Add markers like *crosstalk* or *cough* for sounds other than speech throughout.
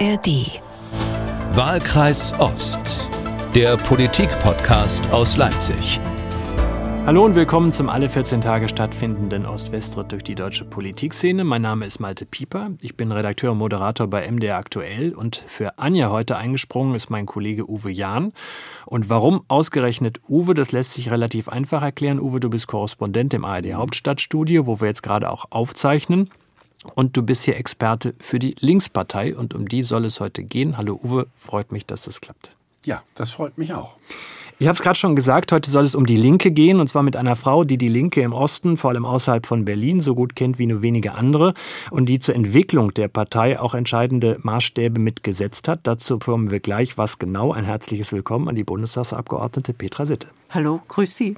ARD. Wahlkreis Ost. Der Politik-Podcast aus Leipzig. Hallo und willkommen zum alle 14 Tage stattfindenden Ost-West-Ritt durch die deutsche Politikszene. Mein Name ist Malte Pieper. Ich bin Redakteur und Moderator bei MDR Aktuell und für Anja heute eingesprungen ist mein Kollege Uwe Jahn. Und warum ausgerechnet Uwe, das lässt sich relativ einfach erklären. Uwe, du bist Korrespondent im ARD Hauptstadtstudio, wo wir jetzt gerade auch aufzeichnen. Und du bist hier Experte für die Linkspartei und um die soll es heute gehen. Hallo Uwe, freut mich, dass das klappt. Ja, das freut mich auch. Ich habe es gerade schon gesagt, heute soll es um die Linke gehen und zwar mit einer Frau, die die Linke im Osten, vor allem außerhalb von Berlin, so gut kennt wie nur wenige andere und die zur Entwicklung der Partei auch entscheidende Maßstäbe mitgesetzt hat. Dazu kommen wir gleich. Was genau? Ein herzliches Willkommen an die Bundestagsabgeordnete Petra Sitte. Hallo, grüß Sie.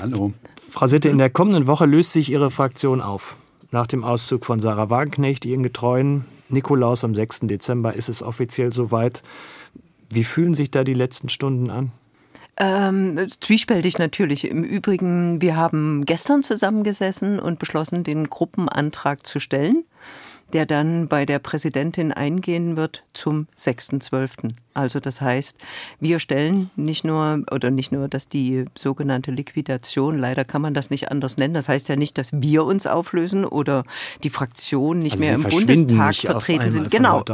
Hallo. Frau Sitte, in der kommenden Woche löst sich Ihre Fraktion auf. Nach dem Auszug von Sarah Wagenknecht, ihren Getreuen, Nikolaus am 6. Dezember ist es offiziell soweit. Wie fühlen sich da die letzten Stunden an? Ähm, zwiespältig natürlich. Im Übrigen, wir haben gestern zusammengesessen und beschlossen, den Gruppenantrag zu stellen, der dann bei der Präsidentin eingehen wird zum 6.12. Also das heißt, wir stellen nicht nur oder nicht nur, dass die sogenannte Liquidation, leider kann man das nicht anders nennen. Das heißt ja nicht, dass wir uns auflösen oder die Fraktionen nicht Also mehr im Bundestag vertreten sind. Genau.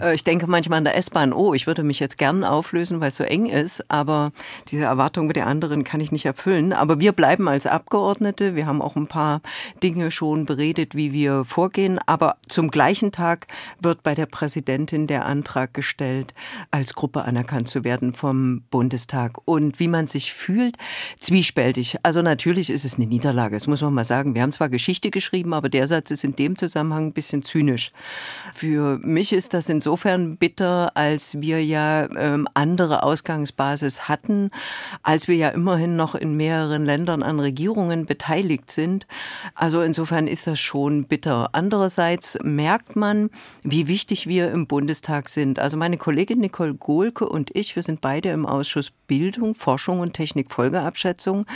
Äh, Ich denke manchmal an der S-Bahn, oh, ich würde mich jetzt gern auflösen, weil es so eng ist, aber diese Erwartung der anderen kann ich nicht erfüllen. Aber wir bleiben als Abgeordnete. Wir haben auch ein paar Dinge schon beredet, wie wir vorgehen. Aber zum gleichen Tag wird bei der Präsidentin der Antrag gestellt, als Gruppe anerkannt zu werden vom Bundestag. Und wie man sich fühlt, zwiespältig. Also natürlich ist es eine Niederlage, das muss man mal sagen. Wir haben zwar Geschichte geschrieben, aber der Satz ist in dem Zusammenhang ein bisschen zynisch. Für mich ist das insofern bitter, als wir ja ähm, andere Ausgangsbasis hatten, als wir ja immerhin noch in mehreren Ländern an Regierungen beteiligt sind. Also insofern ist das schon bitter. Andererseits merkt man, wie wichtig wir im Bundestag sind. Also meine Kollegin Nicole Gohlke und ich, wir sind beide im Ausschuss Bildung, Forschung und Technikfolgeabschätzung.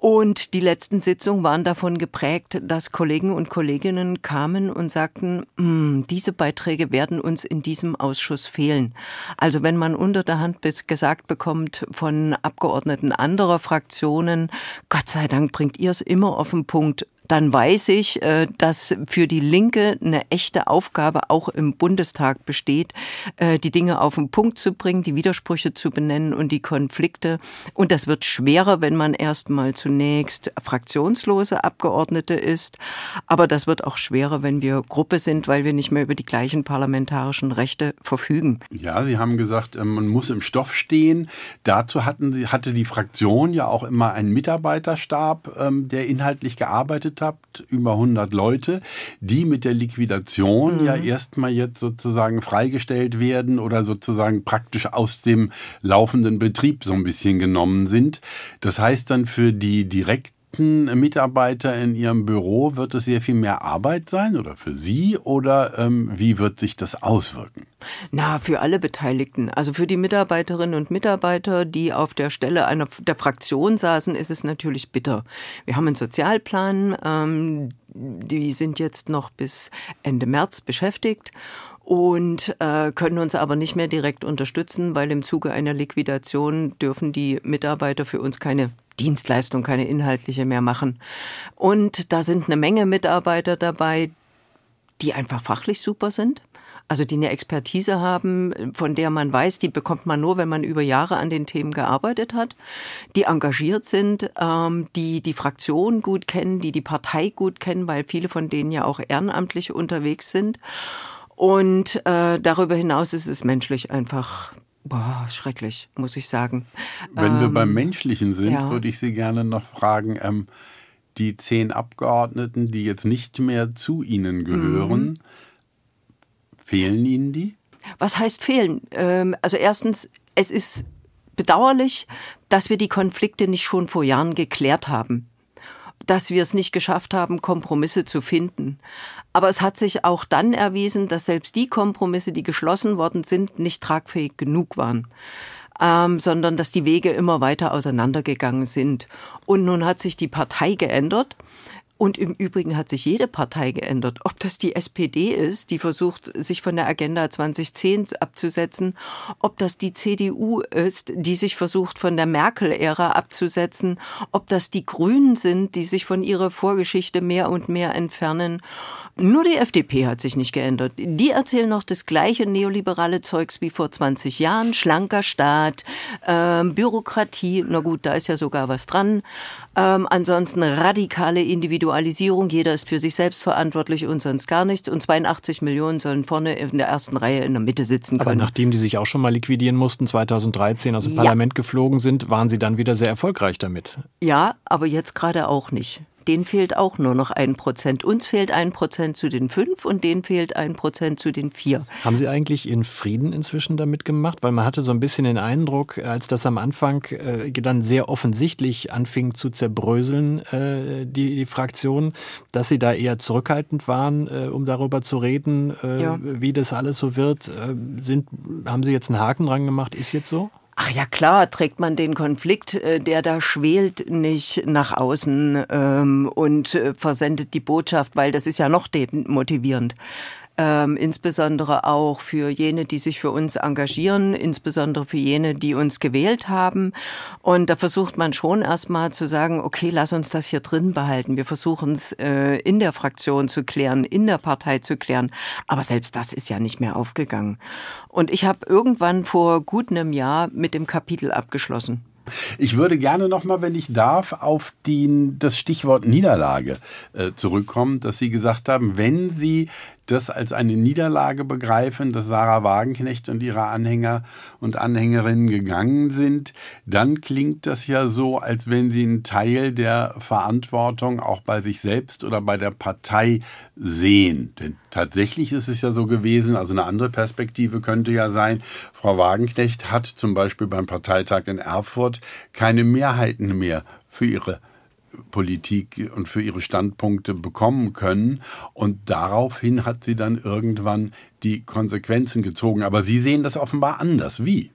Und die letzten Sitzungen waren davon geprägt, dass Kollegen und Kolleginnen kamen und sagten, "Hm, diese Beiträge werden uns in diesem Ausschuss fehlen. Also wenn man unter der Hand bis gesagt bekommt von Abgeordneten anderer Fraktionen, Gott sei Dank bringt ihr es immer auf den Punkt, dann weiß ich, äh, dass für die Linke eine echte Aufgabe auch im Bundestag besteht, äh, die Dinge auf den Punkt zu bringen, die Widersprüche zu benennen und die Konflikte. Und das wird schwerer, wenn man erstmal zunächst fraktionslose Abgeordnete ist. Aber das wird auch schwerer, wenn wir Gruppe sind, weil wir nicht mehr über die gleichen parlamentarischen Rechte verfügen. Ja, Sie haben gesagt, ähm, man muss im Stoff stehen. Dazu hatten Sie, hatte die Fraktion ja auch immer einen Mitarbeiterstab, ähm, der inhaltlich gearbeitet hat, über 100 Leute, die mit der Liquidation ja erstmal jetzt sozusagen freigestellt werden oder sozusagen praktisch aus dem laufenden Betrieb so ein bisschen genommen sind. Das heißt dann für die direkten Mitarbeiter in Ihrem Büro wird es sehr viel mehr Arbeit sein oder für Sie oder ähm, wie wird sich das auswirken? Na, für alle Beteiligten. Also für die Mitarbeiterinnen und Mitarbeiter, die auf der Stelle einer der Fraktion saßen, ist es natürlich bitter. Wir haben einen Sozialplan, ähm, die sind jetzt noch bis Ende März beschäftigt und äh, können uns aber nicht mehr direkt unterstützen, weil im Zuge einer Liquidation dürfen die Mitarbeiter für uns keine Dienstleistung, keine inhaltliche mehr machen. Und da sind eine Menge Mitarbeiter dabei, die einfach fachlich super sind. Also die eine Expertise haben, von der man weiß, die bekommt man nur, wenn man über Jahre an den Themen gearbeitet hat, die engagiert sind, ähm, die die Fraktion gut kennen, die die Partei gut kennen, weil viele von denen ja auch ehrenamtlich unterwegs sind. Und äh, darüber hinaus ist es menschlich einfach boah, schrecklich, muss ich sagen. Wenn wir Ähm, beim Menschlichen sind, ja. würde ich Sie gerne noch fragen, ähm, die zehn Abgeordneten, die jetzt nicht mehr zu Ihnen gehören, Mhm. fehlen Ihnen die? Was heißt fehlen? Ähm, also erstens, es ist bedauerlich, dass wir die Konflikte nicht schon vor Jahren geklärt haben. Dass wir es nicht geschafft haben, Kompromisse zu finden. Aber es hat sich auch dann erwiesen, dass selbst die Kompromisse, die geschlossen worden sind, nicht tragfähig genug waren. Ähm, sondern dass die Wege immer weiter auseinandergegangen sind. Und nun hat sich die Partei geändert. Und im Übrigen hat sich jede Partei geändert. Ob das die SPD ist, die versucht, sich von der Agenda 2010 abzusetzen, ob das die CDU ist, die sich versucht, von der Merkel-Ära abzusetzen, ob das die Grünen sind, die sich von ihrer Vorgeschichte mehr und mehr entfernen. Nur die FDP hat sich nicht geändert. Die erzählen noch das gleiche neoliberale Zeugs wie vor 20 Jahren. Schlanker Staat, äh, Bürokratie, na gut, da ist ja sogar was dran. Ähm, ansonsten radikale Individualisierung. Jeder ist für sich selbst verantwortlich und sonst gar nichts. Und 82 Millionen sollen vorne in der ersten Reihe in der Mitte sitzen können. Aber nachdem die sich auch schon mal liquidieren mussten, 2013 aus dem ja. Parlament geflogen sind, waren sie dann wieder sehr erfolgreich damit. Ja, aber jetzt gerade auch nicht denen fehlt auch nur noch ein Prozent. Uns fehlt ein Prozent zu den fünf und denen fehlt ein Prozent zu den vier. Haben Sie eigentlich Ihren Frieden inzwischen damit gemacht? Weil man hatte so ein bisschen den Eindruck, als das am Anfang äh, dann sehr offensichtlich anfing zu zerbröseln, äh, die, die Fraktion, dass Sie da eher zurückhaltend waren, äh, um darüber zu reden, äh, ja. wie das alles so wird. Äh, sind, haben Sie jetzt einen Haken dran gemacht? Ist jetzt so? Ach ja, klar, trägt man den Konflikt, äh, der da schwelt, nicht nach außen ähm, und äh, versendet die Botschaft, weil das ist ja noch demotivierend ähm, insbesondere auch für jene, die sich für uns engagieren, insbesondere für jene, die uns gewählt haben. Und da versucht man schon erstmal zu sagen, okay, lass uns das hier drin behalten. Wir versuchen es äh, in der Fraktion zu klären, in der Partei zu klären. Aber selbst das ist ja nicht mehr aufgegangen. Und ich habe irgendwann vor gut einem Jahr mit dem Kapitel abgeschlossen. Ich würde gerne nochmal, wenn ich darf, auf die, das Stichwort Niederlage äh, zurückkommen, dass Sie gesagt haben, wenn Sie das als eine Niederlage begreifen, dass Sarah Wagenknecht und ihre Anhänger und Anhängerinnen gegangen sind, dann klingt das ja so, als wenn sie einen Teil der Verantwortung auch bei sich selbst oder bei der Partei sehen. Denn tatsächlich ist es ja so gewesen, also eine andere Perspektive könnte ja sein, Frau Wagenknecht hat zum Beispiel beim Parteitag in Erfurt keine Mehrheiten mehr für ihre Politik und für ihre Standpunkte bekommen können. Und daraufhin hat sie dann irgendwann die Konsequenzen gezogen. Aber Sie sehen das offenbar anders. Wie?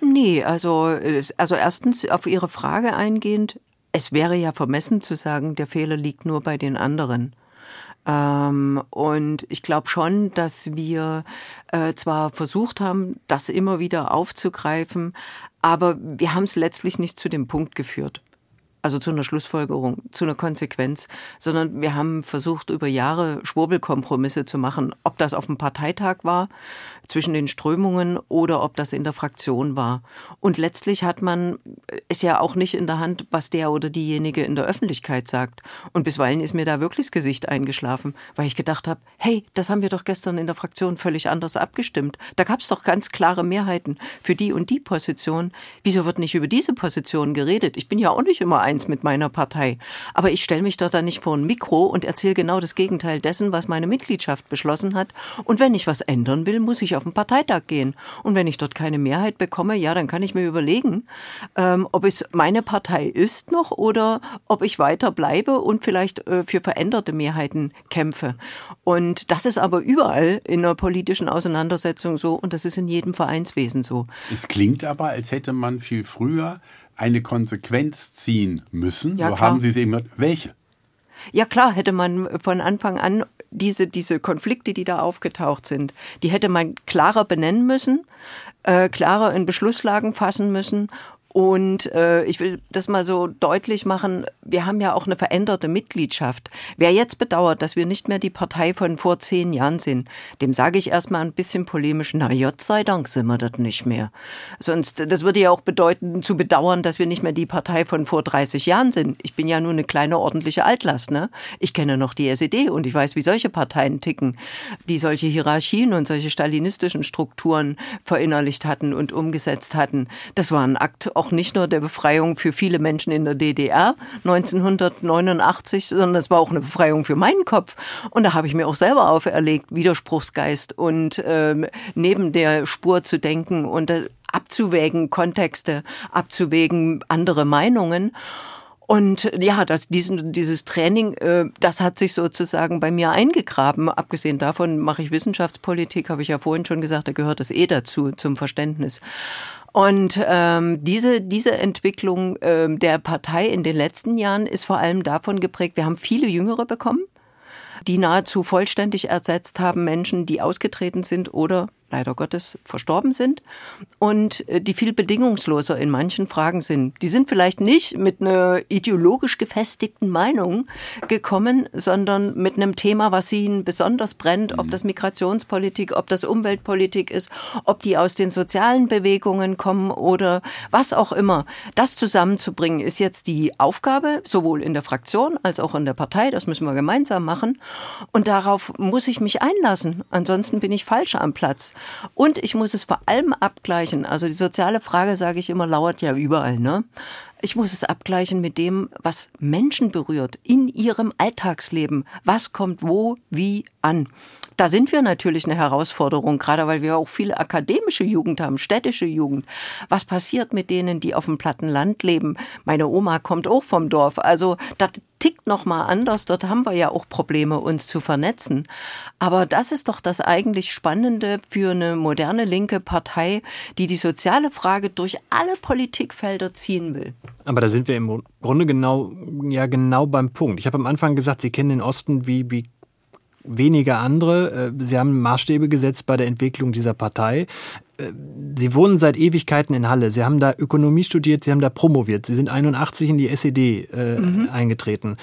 Nee, also, also erstens auf Ihre Frage eingehend, es wäre ja vermessen zu sagen, der Fehler liegt nur bei den anderen. Ähm, und ich glaube schon, dass wir äh, zwar versucht haben, das immer wieder aufzugreifen, aber wir haben es letztlich nicht zu dem Punkt geführt also zu einer Schlussfolgerung, zu einer Konsequenz, sondern wir haben versucht, über Jahre Schwurbelkompromisse zu machen. Ob das auf dem Parteitag war, zwischen den Strömungen oder ob das in der Fraktion war. Und letztlich hat man es ja auch nicht in der Hand, was der oder diejenige in der Öffentlichkeit sagt. Und bisweilen ist mir da wirklich das Gesicht eingeschlafen, weil ich gedacht habe, hey, das haben wir doch gestern in der Fraktion völlig anders abgestimmt. Da gab es doch ganz klare Mehrheiten für die und die Position. Wieso wird nicht über diese Position geredet? Ich bin ja auch nicht immer eins mit meiner Partei. Aber ich stelle mich dort dann nicht vor ein Mikro und erzähle genau das Gegenteil dessen, was meine Mitgliedschaft beschlossen hat. Und wenn ich was ändern will, muss ich auf den Parteitag gehen. Und wenn ich dort keine Mehrheit bekomme, ja, dann kann ich mir überlegen, ähm, ob es meine Partei ist noch oder ob ich weiter bleibe und vielleicht äh, für veränderte Mehrheiten kämpfe. Und das ist aber überall in der politischen Auseinandersetzung so und das ist in jedem Vereinswesen so. Es klingt aber, als hätte man viel früher eine Konsequenz ziehen müssen. Ja, so klar. haben Sie es eben gesagt. Welche? Ja klar, hätte man von Anfang an diese, diese Konflikte, die da aufgetaucht sind, die hätte man klarer benennen müssen, äh, klarer in Beschlusslagen fassen müssen und äh, ich will das mal so deutlich machen, wir haben ja auch eine veränderte Mitgliedschaft. Wer jetzt bedauert, dass wir nicht mehr die Partei von vor zehn Jahren sind, dem sage ich erstmal ein bisschen polemisch, na Gott sei Dank sind wir das nicht mehr. Sonst, das würde ja auch bedeuten, zu bedauern, dass wir nicht mehr die Partei von vor 30 Jahren sind. Ich bin ja nur eine kleine ordentliche Altlast, ne? Ich kenne noch die SED und ich weiß, wie solche Parteien ticken, die solche Hierarchien und solche stalinistischen Strukturen verinnerlicht hatten und umgesetzt hatten. Das war ein Akt auch nicht nur der Befreiung für viele Menschen in der DDR 1989, sondern es war auch eine Befreiung für meinen Kopf. Und da habe ich mir auch selber auferlegt, Widerspruchsgeist und ähm, neben der Spur zu denken und äh, abzuwägen, Kontexte abzuwägen, andere Meinungen. Und ja, das, diesen, dieses Training, äh, das hat sich sozusagen bei mir eingegraben. Abgesehen davon mache ich Wissenschaftspolitik, habe ich ja vorhin schon gesagt, da gehört das eh dazu, zum Verständnis. Und ähm, diese, diese Entwicklung ähm, der Partei in den letzten Jahren ist vor allem davon geprägt, wir haben viele Jüngere bekommen, die nahezu vollständig ersetzt haben Menschen, die ausgetreten sind oder leider Gottes verstorben sind und äh, die viel bedingungsloser in manchen Fragen sind. Die sind vielleicht nicht mit einer ideologisch gefestigten Meinung gekommen, sondern mit einem Thema, was ihnen besonders brennt, ob mhm. das Migrationspolitik, ob das Umweltpolitik ist, ob die aus den sozialen Bewegungen kommen oder was auch immer. Das zusammenzubringen ist jetzt die Aufgabe, sowohl in der Fraktion als auch in der Partei. Das müssen wir gemeinsam machen. Und darauf muss ich mich einlassen. Ansonsten bin ich falsch am Platz. Und ich muss es vor allem abgleichen. Also die soziale Frage, sage ich immer, lauert ja überall. Ne? Ich muss es abgleichen mit dem, was Menschen berührt in ihrem Alltagsleben. Was kommt wo, wie an. Da sind wir natürlich eine Herausforderung, gerade weil wir auch viele akademische Jugend haben, städtische Jugend. Was passiert mit denen, die auf dem platten Land leben? Meine Oma kommt auch vom Dorf. Also das tickt noch mal anders. Dort haben wir ja auch Probleme, uns zu vernetzen. Aber das ist doch das eigentlich Spannende für eine moderne linke Partei, die die soziale Frage durch alle Politikfelder ziehen will. Aber da sind wir im Grunde genau, ja, genau beim Punkt. Ich habe am Anfang gesagt, Sie kennen den Osten wie, wie wenige andere. Äh, sie haben Maßstäbe gesetzt bei der Entwicklung dieser Partei. Sie wohnen seit Ewigkeiten in Halle. Sie haben da Ökonomie studiert, Sie haben da promoviert. Sie sind 81 in die SED äh, mhm. eingetreten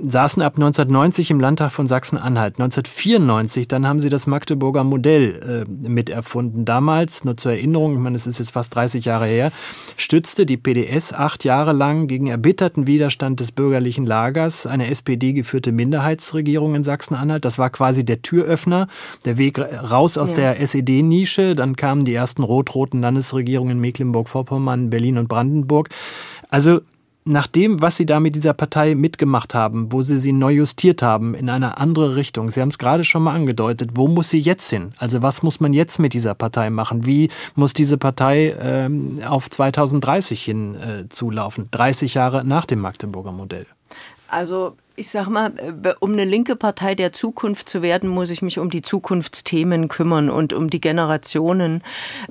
saßen ab 1990 im Landtag von Sachsen-Anhalt. 1994, dann haben sie das Magdeburger Modell äh, miterfunden. Damals, nur zur Erinnerung, ich meine, es ist jetzt fast 30 Jahre her, stützte die PDS acht Jahre lang gegen erbitterten Widerstand des bürgerlichen Lagers eine SPD-geführte Minderheitsregierung in Sachsen-Anhalt. Das war quasi der Türöffner, der Weg raus aus ja. der SED-Nische. Dann kamen die ersten rot-roten Landesregierungen in Mecklenburg-Vorpommern, Berlin und Brandenburg. Also nach dem, was Sie da mit dieser Partei mitgemacht haben, wo Sie sie neu justiert haben in eine andere Richtung, Sie haben es gerade schon mal angedeutet, wo muss sie jetzt hin? Also was muss man jetzt mit dieser Partei machen? Wie muss diese Partei ähm, auf 2030 hin äh, zulaufen? 30 Jahre nach dem Magdeburger Modell. Also ich sag mal, äh, um eine linke Partei der Zukunft zu werden, muss ich mich um die Zukunftsthemen kümmern und um die Generationen,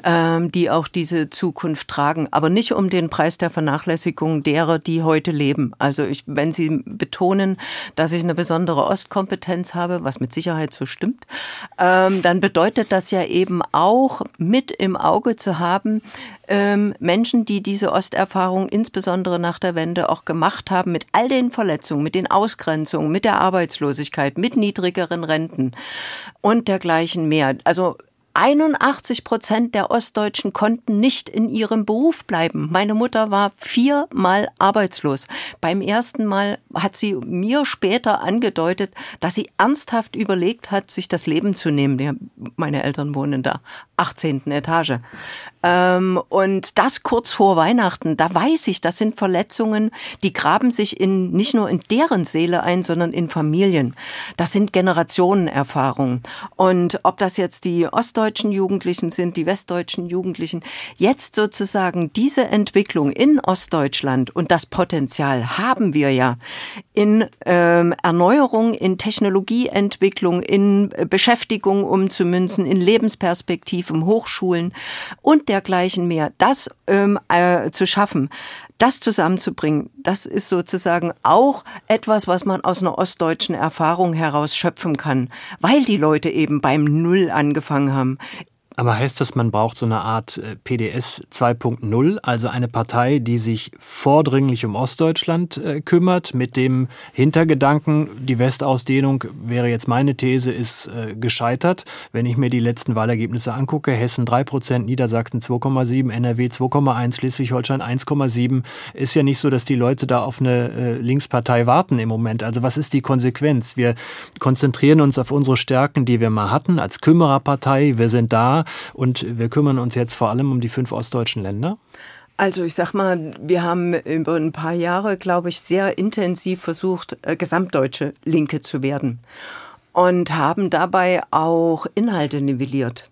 ähm, die auch diese Zukunft tragen. Aber nicht um den Preis der Vernachlässigung derer, die heute leben. Also ich, wenn Sie betonen, dass ich eine besondere Ostkompetenz habe, was mit Sicherheit so stimmt, ähm, dann bedeutet das ja eben auch mit im Auge zu haben, ähm, Menschen, die diese Osterfahrung insbesondere nach der Wende auch gemacht haben, mit all den Verletzungen, mit den Ausgrenzungen, mit der Arbeitslosigkeit, mit niedrigeren Renten und dergleichen mehr. Also 81 Prozent der Ostdeutschen konnten nicht in ihrem Beruf bleiben. Meine Mutter war viermal arbeitslos. Beim ersten Mal hat sie mir später angedeutet, dass sie ernsthaft überlegt hat, sich das Leben zu nehmen. Meine Eltern wohnen in der 18. Etage. Ähm, und das kurz vor Weihnachten, da weiß ich, das sind Verletzungen, die graben sich in, nicht nur in deren Seele ein, sondern in Familien. Das sind Generationenerfahrungen. Und ob das jetzt die ostdeutschen Jugendlichen sind, die westdeutschen Jugendlichen, jetzt sozusagen diese Entwicklung in Ostdeutschland und das Potenzial haben wir ja in ähm, Erneuerung, in Technologieentwicklung, in Beschäftigung umzumünzen, in Lebensperspektiven, Hochschulen und dergleichen mehr, das ähm, äh, zu schaffen, das zusammenzubringen, das ist sozusagen auch etwas, was man aus einer ostdeutschen Erfahrung heraus schöpfen kann, weil die Leute eben beim Null angefangen haben. Aber heißt das, man braucht so eine Art äh, PDS 2.0, also eine Partei, die sich vordringlich um Ostdeutschland äh, kümmert, mit dem Hintergedanken, die Westausdehnung wäre jetzt meine These, ist äh, gescheitert. Wenn ich mir die letzten Wahlergebnisse angucke, Hessen 3%, Niedersachsen 2,7, NRW 2,1, Schleswig-Holstein 1,7, ist ja nicht so, dass die Leute da auf eine Linkspartei warten im Moment. Also was ist die Konsequenz? Wir konzentrieren uns auf unsere Stärken, die wir mal hatten, als Kümmererpartei. Wir sind da, und wir kümmern uns jetzt vor allem um die fünf ostdeutschen Länder. Also ich sag mal, wir haben über ein paar Jahre, glaube ich, sehr intensiv versucht, äh, gesamtdeutsche Linke zu werden und haben dabei auch Inhalte nivelliert,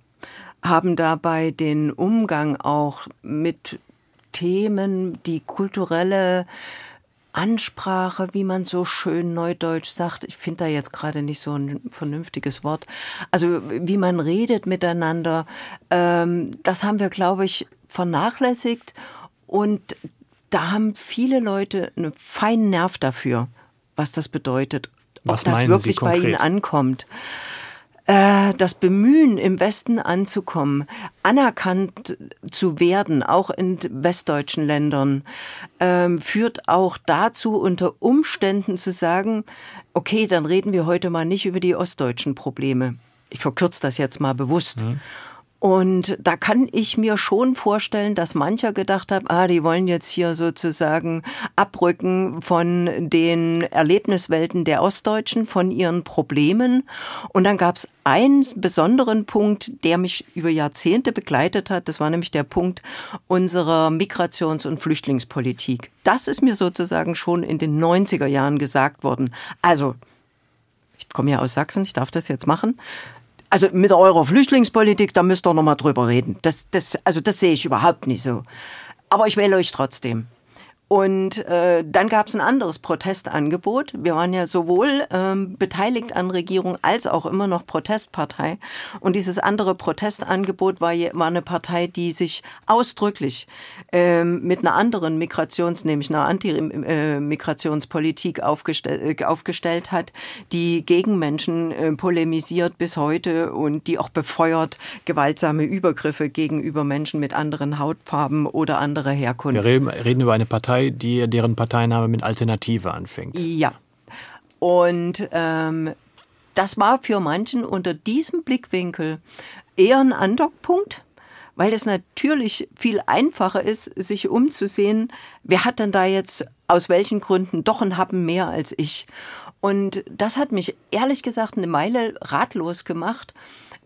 haben dabei den Umgang auch mit Themen, die kulturelle Ansprache, wie man so schön neudeutsch sagt. Ich finde da jetzt gerade nicht so ein vernünftiges Wort. Also wie man redet miteinander, ähm, das haben wir, glaube ich, vernachlässigt. Und da haben viele Leute einen feinen Nerv dafür, was das bedeutet. Was ob das wirklich bei ihnen ankommt. Äh, das Bemühen, im Westen anzukommen, anerkannt zu werden, auch in westdeutschen Ländern, ähm, führt auch dazu, unter Umständen zu sagen, okay, dann reden wir heute mal nicht über die ostdeutschen Probleme. Ich verkürze das jetzt mal bewusst. Mhm. Und da kann ich mir schon vorstellen, dass mancher gedacht hat, ah, die wollen jetzt hier sozusagen abrücken von den Erlebniswelten der Ostdeutschen, von ihren Problemen. Und dann gab es einen besonderen Punkt, der mich über Jahrzehnte begleitet hat. Das war nämlich der Punkt unserer Migrations- und Flüchtlingspolitik. Das ist mir sozusagen schon in den 90er Jahren gesagt worden. Also, ich komme ja aus Sachsen, ich darf das jetzt machen. Also mit eurer Flüchtlingspolitik, da müsst ihr noch mal drüber reden. Das, das, also das sehe ich überhaupt nicht so. Aber ich wähle euch trotzdem. Und äh, dann gab es ein anderes Protestangebot. Wir waren ja sowohl ähm, beteiligt an Regierung als auch immer noch Protestpartei. Und dieses andere Protestangebot war, war eine Partei, die sich ausdrücklich ähm, mit einer anderen Migrations-, nämlich einer Anti-Migrationspolitik aufgestell, äh, aufgestellt hat, die gegen Menschen äh, polemisiert bis heute und die auch befeuert gewaltsame Übergriffe gegenüber Menschen mit anderen Hautfarben oder anderer Herkunft. Wir reden, reden über eine Partei, Partei, die, deren Parteiname mit Alternative anfängt. Ja. Und ähm, das war für manchen unter diesem Blickwinkel eher ein Andockpunkt, weil es natürlich viel einfacher ist, sich umzusehen, wer hat denn da jetzt aus welchen Gründen doch ein Happen mehr als ich. Und das hat mich ehrlich gesagt eine Meile ratlos gemacht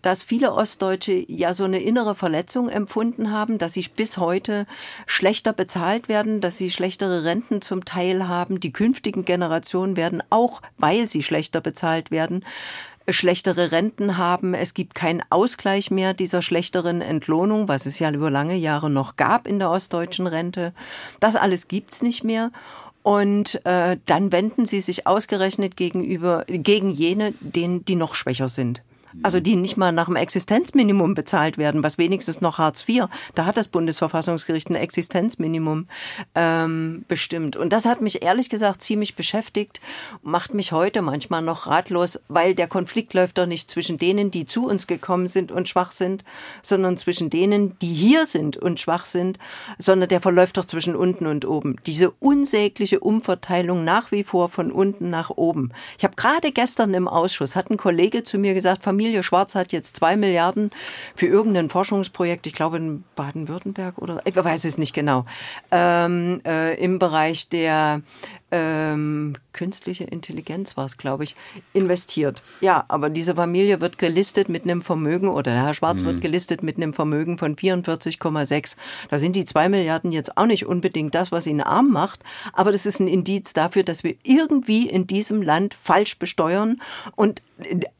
dass viele Ostdeutsche ja so eine innere Verletzung empfunden haben, dass sie bis heute schlechter bezahlt werden, dass sie schlechtere Renten zum Teil haben. Die künftigen Generationen werden auch, weil sie schlechter bezahlt werden, schlechtere Renten haben. Es gibt keinen Ausgleich mehr dieser schlechteren Entlohnung, was es ja über lange Jahre noch gab in der ostdeutschen Rente. Das alles gibt's nicht mehr. Und äh, dann wenden sie sich ausgerechnet gegenüber gegen jene, denen die noch schwächer sind. Also die nicht mal nach dem Existenzminimum bezahlt werden, was wenigstens noch Hartz IV, da hat das Bundesverfassungsgericht ein Existenzminimum ähm, bestimmt. Und das hat mich ehrlich gesagt ziemlich beschäftigt, macht mich heute manchmal noch ratlos, weil der Konflikt läuft doch nicht zwischen denen, die zu uns gekommen sind und schwach sind, sondern zwischen denen, die hier sind und schwach sind, sondern der verläuft doch zwischen unten und oben. Diese unsägliche Umverteilung nach wie vor von unten nach oben. Ich habe gerade gestern im Ausschuss, hat ein Kollege zu mir gesagt, Familie Familie Schwarz hat jetzt zwei Milliarden für irgendein Forschungsprojekt, ich glaube in Baden-Württemberg oder ich weiß es nicht genau, ähm, äh, im Bereich der ähm, künstliche Intelligenz war es, glaube ich, investiert. Ja, aber diese Familie wird gelistet mit einem Vermögen, oder der Herr Schwarz mhm. wird gelistet mit einem Vermögen von 44,6. Da sind die zwei Milliarden jetzt auch nicht unbedingt das, was ihn arm macht, aber das ist ein Indiz dafür, dass wir irgendwie in diesem Land falsch besteuern und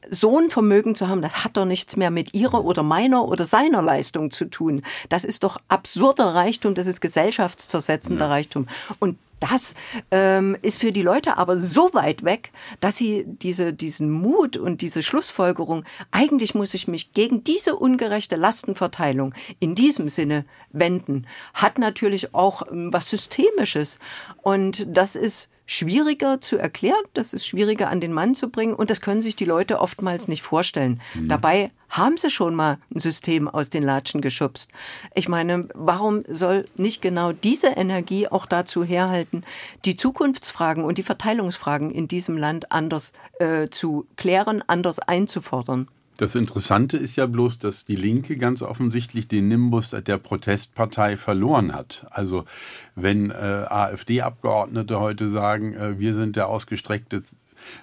so ein Vermögen zu haben, das hat doch nichts mehr mit ihrer oder meiner oder seiner Leistung zu tun. Das ist doch absurder Reichtum, das ist gesellschaftszersetzender. Reichtum. Und das ähm, ist für die Leute aber so weit weg, dass sie diese, diesen Mut und diese Schlussfolgerung, eigentlich muss ich mich gegen diese ungerechte Lastenverteilung in diesem Sinne wenden, hat natürlich auch ähm, was Systemisches. Und das ist schwieriger zu erklären, das ist schwieriger an den Mann zu bringen und das können sich die Leute oftmals nicht vorstellen. Mhm. Dabei haben sie schon mal ein System aus den Latschen geschubst. Ich meine, warum soll nicht genau diese Energie auch dazu herhalten, die Zukunftsfragen und die Verteilungsfragen in diesem Land anders äh, zu klären, anders einzufordern? Das Interessante ist ja bloß, dass die Linke ganz offensichtlich den Nimbus der Protestpartei verloren hat. Also wenn äh, AfD-Abgeordnete heute sagen, äh, wir sind der ausgestreckte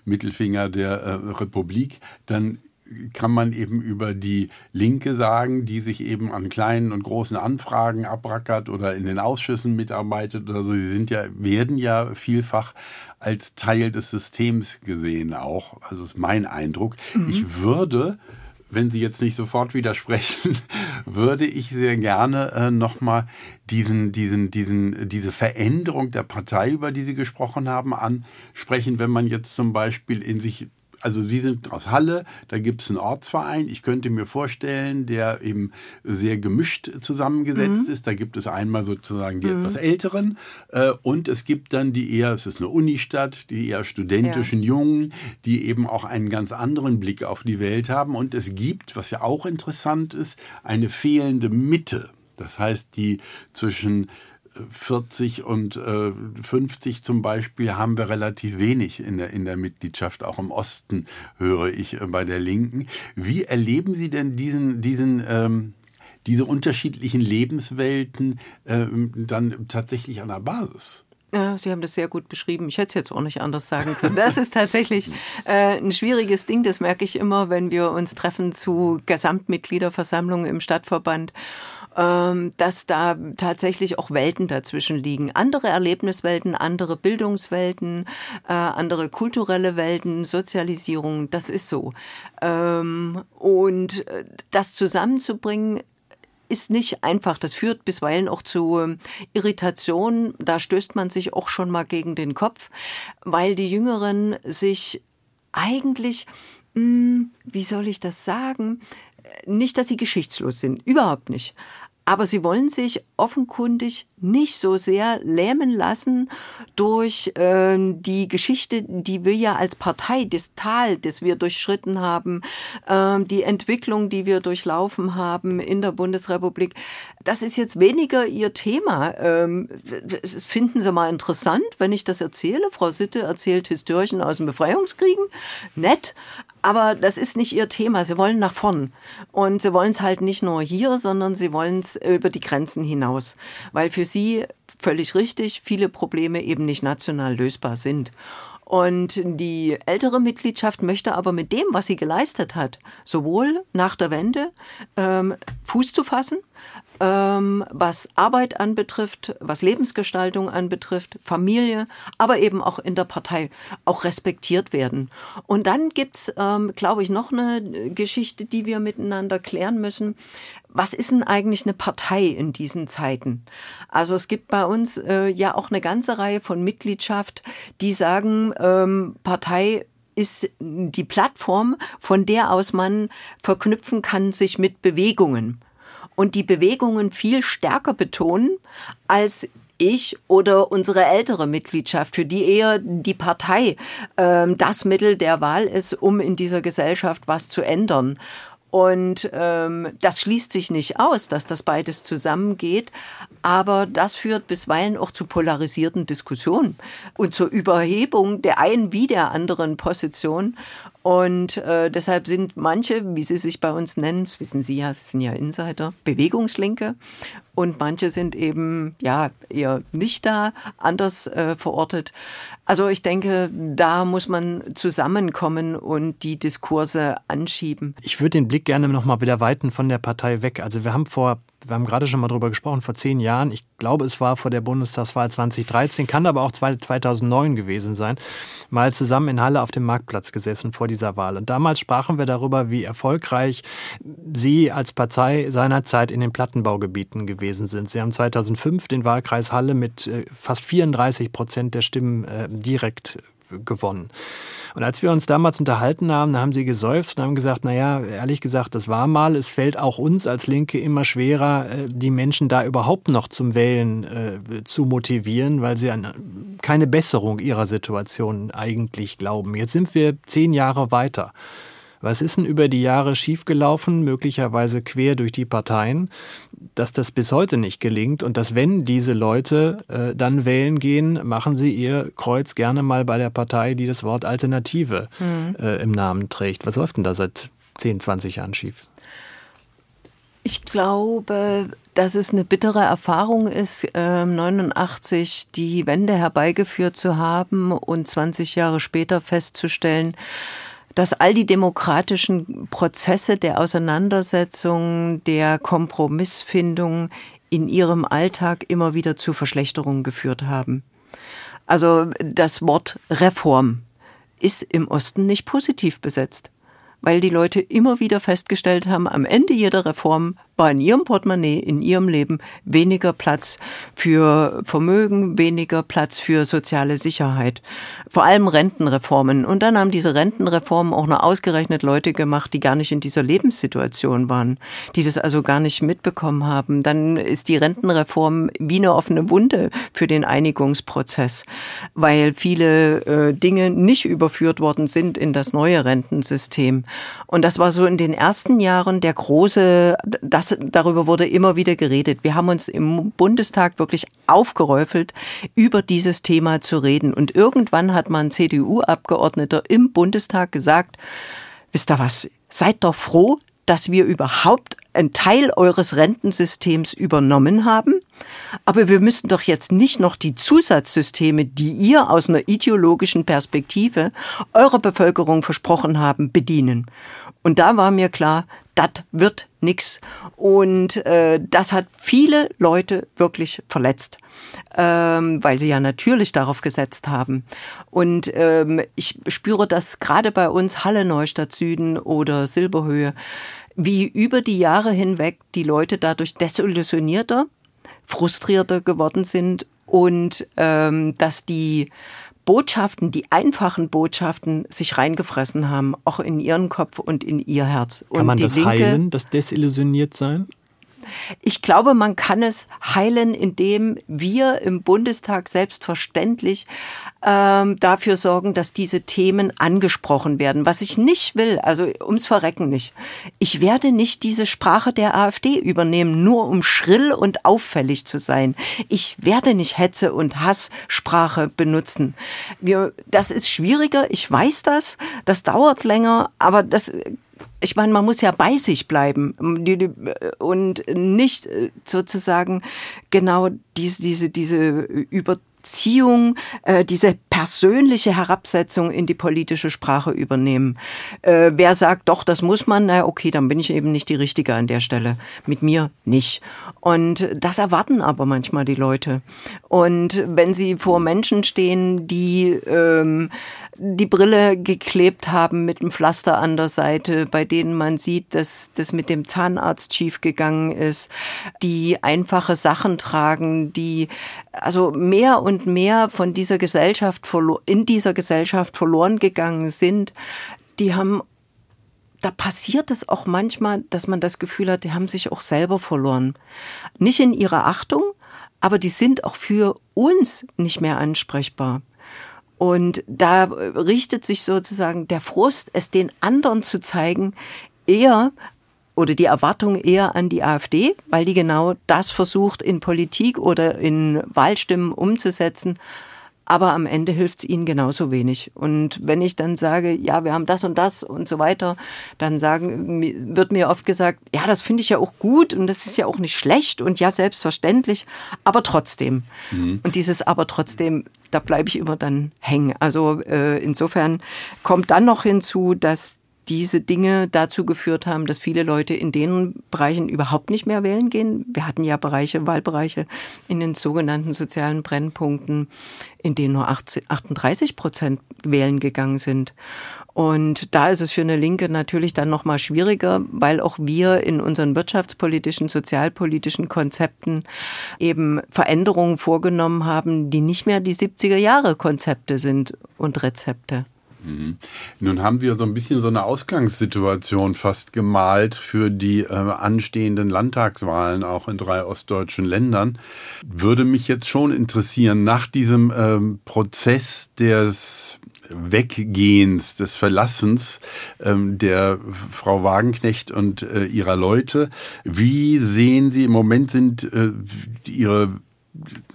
Mittelfinger der äh, Republik, dann kann man eben über die Linke sagen, die sich eben an kleinen und großen Anfragen abrackert oder in den Ausschüssen mitarbeitet oder so. Sie sind ja, werden ja vielfach als Teil des Systems gesehen auch. Also ist mein Eindruck. Mhm. Ich würde wenn Sie jetzt nicht sofort widersprechen, *laughs* würde ich sehr gerne äh, nochmal diesen, diesen, diesen, diese Veränderung der Partei, über die Sie gesprochen haben, ansprechen, wenn man jetzt zum Beispiel in sich also Sie sind aus Halle, da gibt es einen Ortsverein. Ich könnte mir vorstellen, der eben sehr gemischt zusammengesetzt mhm. ist. Da gibt es einmal sozusagen die mhm. etwas Älteren äh, und es gibt dann die eher, es ist eine Unistadt, die eher studentischen ja. Jungen, die eben auch einen ganz anderen Blick auf die Welt haben. Und es gibt, was ja auch interessant ist, eine fehlende Mitte. Das heißt, die zwischen 40 und äh, 50 zum Beispiel haben wir relativ wenig in der, in der Mitgliedschaft. Auch im Osten höre ich äh, bei der Linken. Wie erleben Sie denn diesen, diesen ähm, diese unterschiedlichen Lebenswelten äh, dann tatsächlich an der Basis? Ja, Sie haben das sehr gut beschrieben. Ich hätte es jetzt auch nicht anders sagen können. Das ist tatsächlich *laughs* äh, ein schwieriges Ding. Das merke ich immer, wenn wir uns treffen zu Gesamtmitgliederversammlungen im Stadtverband dass da tatsächlich auch Welten dazwischen liegen. Andere Erlebniswelten, andere Bildungswelten, äh, andere kulturelle Welten, Sozialisierung, das ist so. Ähm, und äh, das zusammenzubringen, ist nicht einfach. Das führt bisweilen auch zu ähm, Irritationen. Da stößt man sich auch schon mal gegen den Kopf, weil die Jüngeren sich eigentlich, hm, wie soll ich das sagen, nicht, dass sie geschichtslos sind, überhaupt nicht aber sie wollen sich offenkundig nicht so sehr lähmen lassen durch äh, die Geschichte, die wir ja als Partei, das Tal, das wir durchschritten haben, äh, die Entwicklung, die wir durchlaufen haben in der Bundesrepublik. Das ist jetzt weniger ihr Thema. Ähm, das finden Sie mal interessant, wenn ich das erzähle. Frau Sitte erzählt Historien aus den Befreiungskriegen. Nett. Aber das ist nicht ihr Thema. Sie wollen nach vorn. Und sie wollen es halt nicht nur hier, sondern sie wollen es über die Grenzen hinaus. Weil für sie, völlig richtig, viele Probleme eben nicht national lösbar sind. Und die ältere Mitgliedschaft möchte aber mit dem, was sie geleistet hat, sowohl nach der Wende ähm, Fuß zu fassen, ähm, was Arbeit anbetrifft, was Lebensgestaltung anbetrifft, Familie, aber eben auch in der Partei auch respektiert werden. Und dann gibt's, ähm, glaube ich, noch eine Geschichte, die wir miteinander klären müssen. Was ist denn eigentlich eine Partei in diesen Zeiten? Also es gibt bei uns äh, ja auch eine ganze Reihe von Mitgliedschaft, die sagen, ähm, Partei ist die Plattform, von der aus man verknüpfen kann sich mit Bewegungen und die Bewegungen viel stärker betonen als ich oder unsere ältere Mitgliedschaft, für die eher die Partei äh, das Mittel der Wahl ist, um in dieser Gesellschaft was zu ändern. Und ähm, das schließt sich nicht aus, dass das beides zusammengeht, aber das führt bisweilen auch zu polarisierten Diskussionen und zur Überhebung der einen wie der anderen Position. Und äh, deshalb sind manche, wie sie sich bei uns nennen, das wissen Sie ja, Sie sind ja Insider, Bewegungslinke. Und manche sind eben ja eher nicht da, anders äh, verortet. Also ich denke, da muss man zusammenkommen und die Diskurse anschieben. Ich würde den Blick gerne nochmal wieder weiten von der Partei weg. Also wir haben vor wir haben gerade schon mal drüber gesprochen, vor zehn Jahren, ich glaube, es war vor der Bundestagswahl 2013, kann aber auch 2009 gewesen sein, mal zusammen in Halle auf dem Marktplatz gesessen vor dieser Wahl. Und damals sprachen wir darüber, wie erfolgreich Sie als Partei seinerzeit in den Plattenbaugebieten gewesen sind. Sie haben 2005 den Wahlkreis Halle mit äh, fast 34 Prozent der Stimmen äh, direkt gewonnen. Und als wir uns damals unterhalten haben, haben sie geseufzt und haben gesagt, naja, ehrlich gesagt, das war mal, es fällt auch uns als Linke immer schwerer, äh, die Menschen da überhaupt noch zum Wählen äh, zu motivieren, weil sie an keine Besserung ihrer Situation eigentlich glauben. Jetzt sind wir zehn Jahre weiter. Was ist denn über die Jahre schiefgelaufen, möglicherweise quer durch die Parteien, dass das bis heute nicht gelingt und dass wenn diese Leute äh, dann wählen gehen, machen sie ihr Kreuz gerne mal bei der Partei, die das Wort Alternative mhm. äh, im Namen trägt. Was läuft denn da seit 10, 20 Jahren schief? Ich glaube, dass es eine bittere Erfahrung ist, äh, 89 die Wende herbeigeführt zu haben und 20 Jahre später festzustellen, dass all die demokratischen Prozesse der Auseinandersetzung, der Kompromissfindung in ihrem Alltag immer wieder zu Verschlechterungen geführt haben. Also das Wort Reform ist im Osten nicht positiv besetzt. weil die Leute immer wieder festgestellt haben, am Ende jeder Reform war in ihrem Portemonnaie, in ihrem Leben weniger Platz für Vermögen, weniger Platz für soziale Sicherheit. Vor allem Rentenreformen. Und dann haben diese Rentenreformen auch nur ausgerechnet Leute gemacht, die gar nicht in dieser Lebenssituation waren, die das also gar nicht mitbekommen haben. Dann ist die Rentenreform wie eine offene Wunde für den Einigungsprozess, weil viele äh, Dinge nicht überführt worden sind in das neue Rentensystem. Und das war so in den ersten Jahren der große, das darüber wurde immer wieder geredet. Wir haben uns im Bundestag wirklich aufgeräufelt, über dieses Thema zu reden. Und irgendwann hat man CDU-Abgeordneter im Bundestag gesagt, wisst ihr was, seid doch froh, dass wir überhaupt einen Teil eures Rentensystems übernommen haben. Aber wir müssen doch jetzt nicht noch die Zusatzsysteme, die ihr aus einer ideologischen Perspektive eurer Bevölkerung versprochen haben, bedienen. Und da war mir klar, das wird nix. Und äh, das hat viele Leute wirklich verletzt, ähm, weil sie ja natürlich darauf gesetzt haben. Und ähm, ich spüre das gerade bei uns Halle Neustadt Süden oder Silberhöhe, wie über die Jahre hinweg die Leute dadurch desillusionierter, frustrierter geworden sind und ähm, dass die Botschaften, die einfachen Botschaften sich reingefressen haben, auch in ihren Kopf und in ihr Herz. Kann und man die das Linke, heilen, das desillusioniert sein? Ich glaube, man kann es heilen, indem wir im Bundestag selbstverständlich ähm, dafür sorgen, dass diese Themen angesprochen werden. Was ich nicht will, also ums Verrecken nicht. Ich werde nicht diese Sprache der AfD übernehmen, nur um schrill und auffällig zu sein. Ich werde nicht Hetze und Hasssprache benutzen. Wir, das ist schwieriger, ich weiß das, das dauert länger, aber das ich meine, man muss ja bei sich bleiben und nicht äh, sozusagen genau diese, diese, diese über Beziehung, äh, diese persönliche Herabsetzung in die politische Sprache übernehmen. Äh, wer sagt, doch, das muss man, na okay, dann bin ich eben nicht die Richtige an der Stelle. Mit mir nicht. Und das erwarten aber manchmal die Leute. Und wenn sie vor Menschen stehen, die ähm, die Brille geklebt haben mit einem Pflaster an der Seite, bei denen man sieht, dass das mit dem Zahnarzt schief gegangen ist, die einfache Sachen tragen, die also mehr und mehr von dieser Gesellschaft in dieser Gesellschaft verloren gegangen sind, die haben da passiert es auch manchmal, dass man das Gefühl hat, die haben sich auch selber verloren. Nicht in ihrer Achtung, aber die sind auch für uns nicht mehr ansprechbar. Und da richtet sich sozusagen der Frust, es den anderen zu zeigen, eher oder die Erwartung eher an die AfD, weil die genau das versucht in Politik oder in Wahlstimmen umzusetzen, aber am Ende hilft es ihnen genauso wenig. Und wenn ich dann sage, ja, wir haben das und das und so weiter, dann sagen, wird mir oft gesagt, ja, das finde ich ja auch gut und das ist ja auch nicht schlecht und ja, selbstverständlich, aber trotzdem. Mhm. Und dieses aber trotzdem, da bleibe ich immer dann hängen. Also äh, insofern kommt dann noch hinzu, dass diese Dinge dazu geführt haben, dass viele Leute in den Bereichen überhaupt nicht mehr wählen gehen. Wir hatten ja Bereiche, Wahlbereiche in den sogenannten sozialen Brennpunkten, in denen nur 38 Prozent wählen gegangen sind. Und da ist es für eine Linke natürlich dann noch mal schwieriger, weil auch wir in unseren wirtschaftspolitischen, sozialpolitischen Konzepten eben Veränderungen vorgenommen haben, die nicht mehr die 70er Jahre Konzepte sind und Rezepte. Mhm. Nun haben wir so ein bisschen so eine Ausgangssituation fast gemalt für die äh, anstehenden Landtagswahlen auch in drei ostdeutschen Ländern. Würde mich jetzt schon interessieren, nach diesem ähm, Prozess des Weggehens, des Verlassens ähm, der Frau Wagenknecht und äh, ihrer Leute, wie sehen Sie, im Moment sind äh, Ihre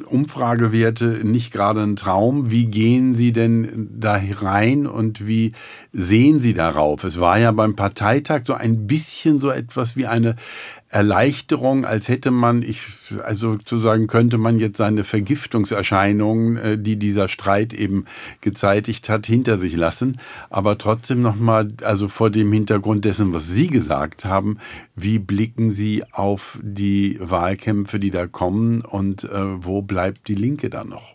Umfragewerte nicht gerade ein Traum. Wie gehen Sie denn da rein und wie sehen Sie darauf? Es war ja beim Parteitag so ein bisschen so etwas wie eine Erleichterung, als hätte man, ich, also sozusagen könnte man jetzt seine Vergiftungserscheinungen, äh, die dieser Streit eben gezeitigt hat, hinter sich lassen. Aber trotzdem nochmal, also vor dem Hintergrund dessen, was Sie gesagt haben, wie blicken Sie auf die Wahlkämpfe, die da kommen und äh, wo bleibt die Linke dann noch?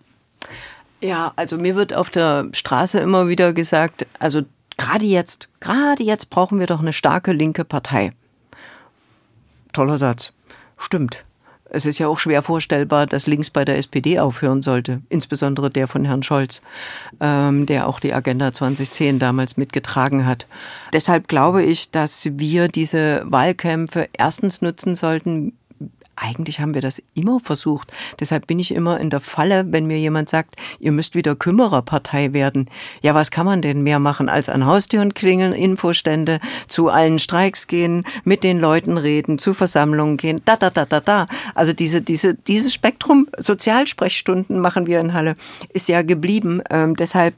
Ja, also mir wird auf der Straße immer wieder gesagt, also gerade jetzt, gerade jetzt brauchen wir doch eine starke linke Partei. Toller Satz. Stimmt. Es ist ja auch schwer vorstellbar, dass links bei der SPD aufhören sollte, insbesondere der von Herrn Scholz, ähm, der auch die Agenda 2010 damals mitgetragen hat. Deshalb glaube ich, dass wir diese Wahlkämpfe erstens nutzen sollten, eigentlich haben wir das immer versucht. Deshalb bin ich immer in der Falle, wenn mir jemand sagt, ihr müsst wieder Kümmererpartei werden. Ja, was kann man denn mehr machen, als an Haustüren klingeln, Infostände, zu allen Streiks gehen, mit den Leuten reden, zu Versammlungen gehen, da, da, da, da, da. Also diese, diese, dieses Spektrum Sozialsprechstunden machen wir in Halle, ist ja geblieben. Ähm, deshalb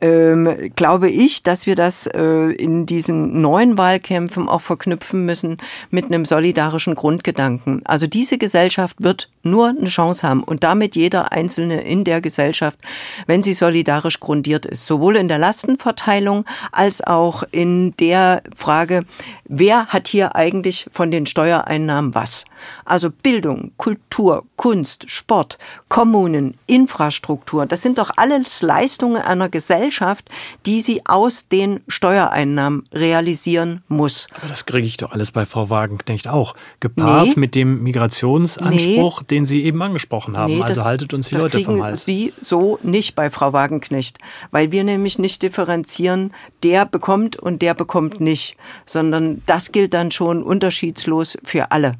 ähm, glaube ich, dass wir das äh, in diesen neuen Wahlkämpfen auch verknüpfen müssen mit einem solidarischen Grundgedanken. Also diese diese Gesellschaft wird nur eine Chance haben und damit jeder Einzelne in der Gesellschaft, wenn sie solidarisch grundiert ist, sowohl in der Lastenverteilung als auch in der Frage, wer hat hier eigentlich von den Steuereinnahmen was? Also Bildung, Kultur, Kunst, Sport, Kommunen, Infrastruktur, das sind doch alles Leistungen einer Gesellschaft, die sie aus den Steuereinnahmen realisieren muss. Aber das kriege ich doch alles bei Frau Wagenknecht auch. Gepaart nee. mit dem Migrations Integrationsanspruch, nee, den Sie eben angesprochen haben. Nee, also das, haltet uns die Leute vom Hals. Sie so nicht bei Frau Wagenknecht, weil wir nämlich nicht differenzieren, der bekommt und der bekommt nicht, sondern das gilt dann schon unterschiedslos für alle.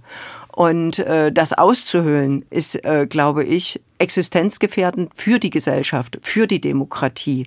Und äh, das auszuhöhlen ist, äh, glaube ich, existenzgefährdend für die Gesellschaft, für die Demokratie.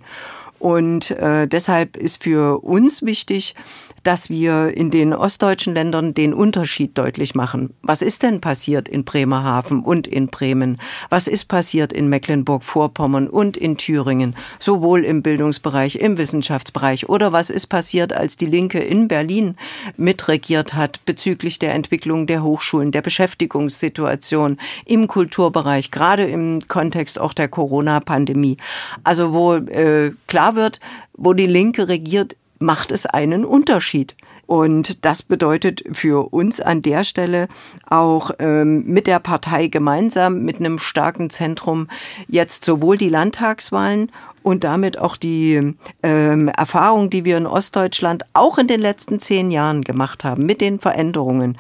Und äh, deshalb ist für uns wichtig, dass wir in den ostdeutschen Ländern den Unterschied deutlich machen. Was ist denn passiert in Bremerhaven und in Bremen? Was ist passiert in Mecklenburg-Vorpommern und in Thüringen, sowohl im Bildungsbereich, im Wissenschaftsbereich? Oder was ist passiert, als die Linke in Berlin mitregiert hat bezüglich der Entwicklung der Hochschulen, der Beschäftigungssituation im Kulturbereich, gerade im Kontext auch der Corona-Pandemie? Also wo äh, klar wird, wo die Linke regiert, macht es einen Unterschied. Und das bedeutet für uns an der Stelle auch ähm, mit der Partei gemeinsam, mit einem starken Zentrum, jetzt sowohl die Landtagswahlen und damit auch die ähm, Erfahrung, die wir in Ostdeutschland auch in den letzten zehn Jahren gemacht haben, mit den Veränderungen,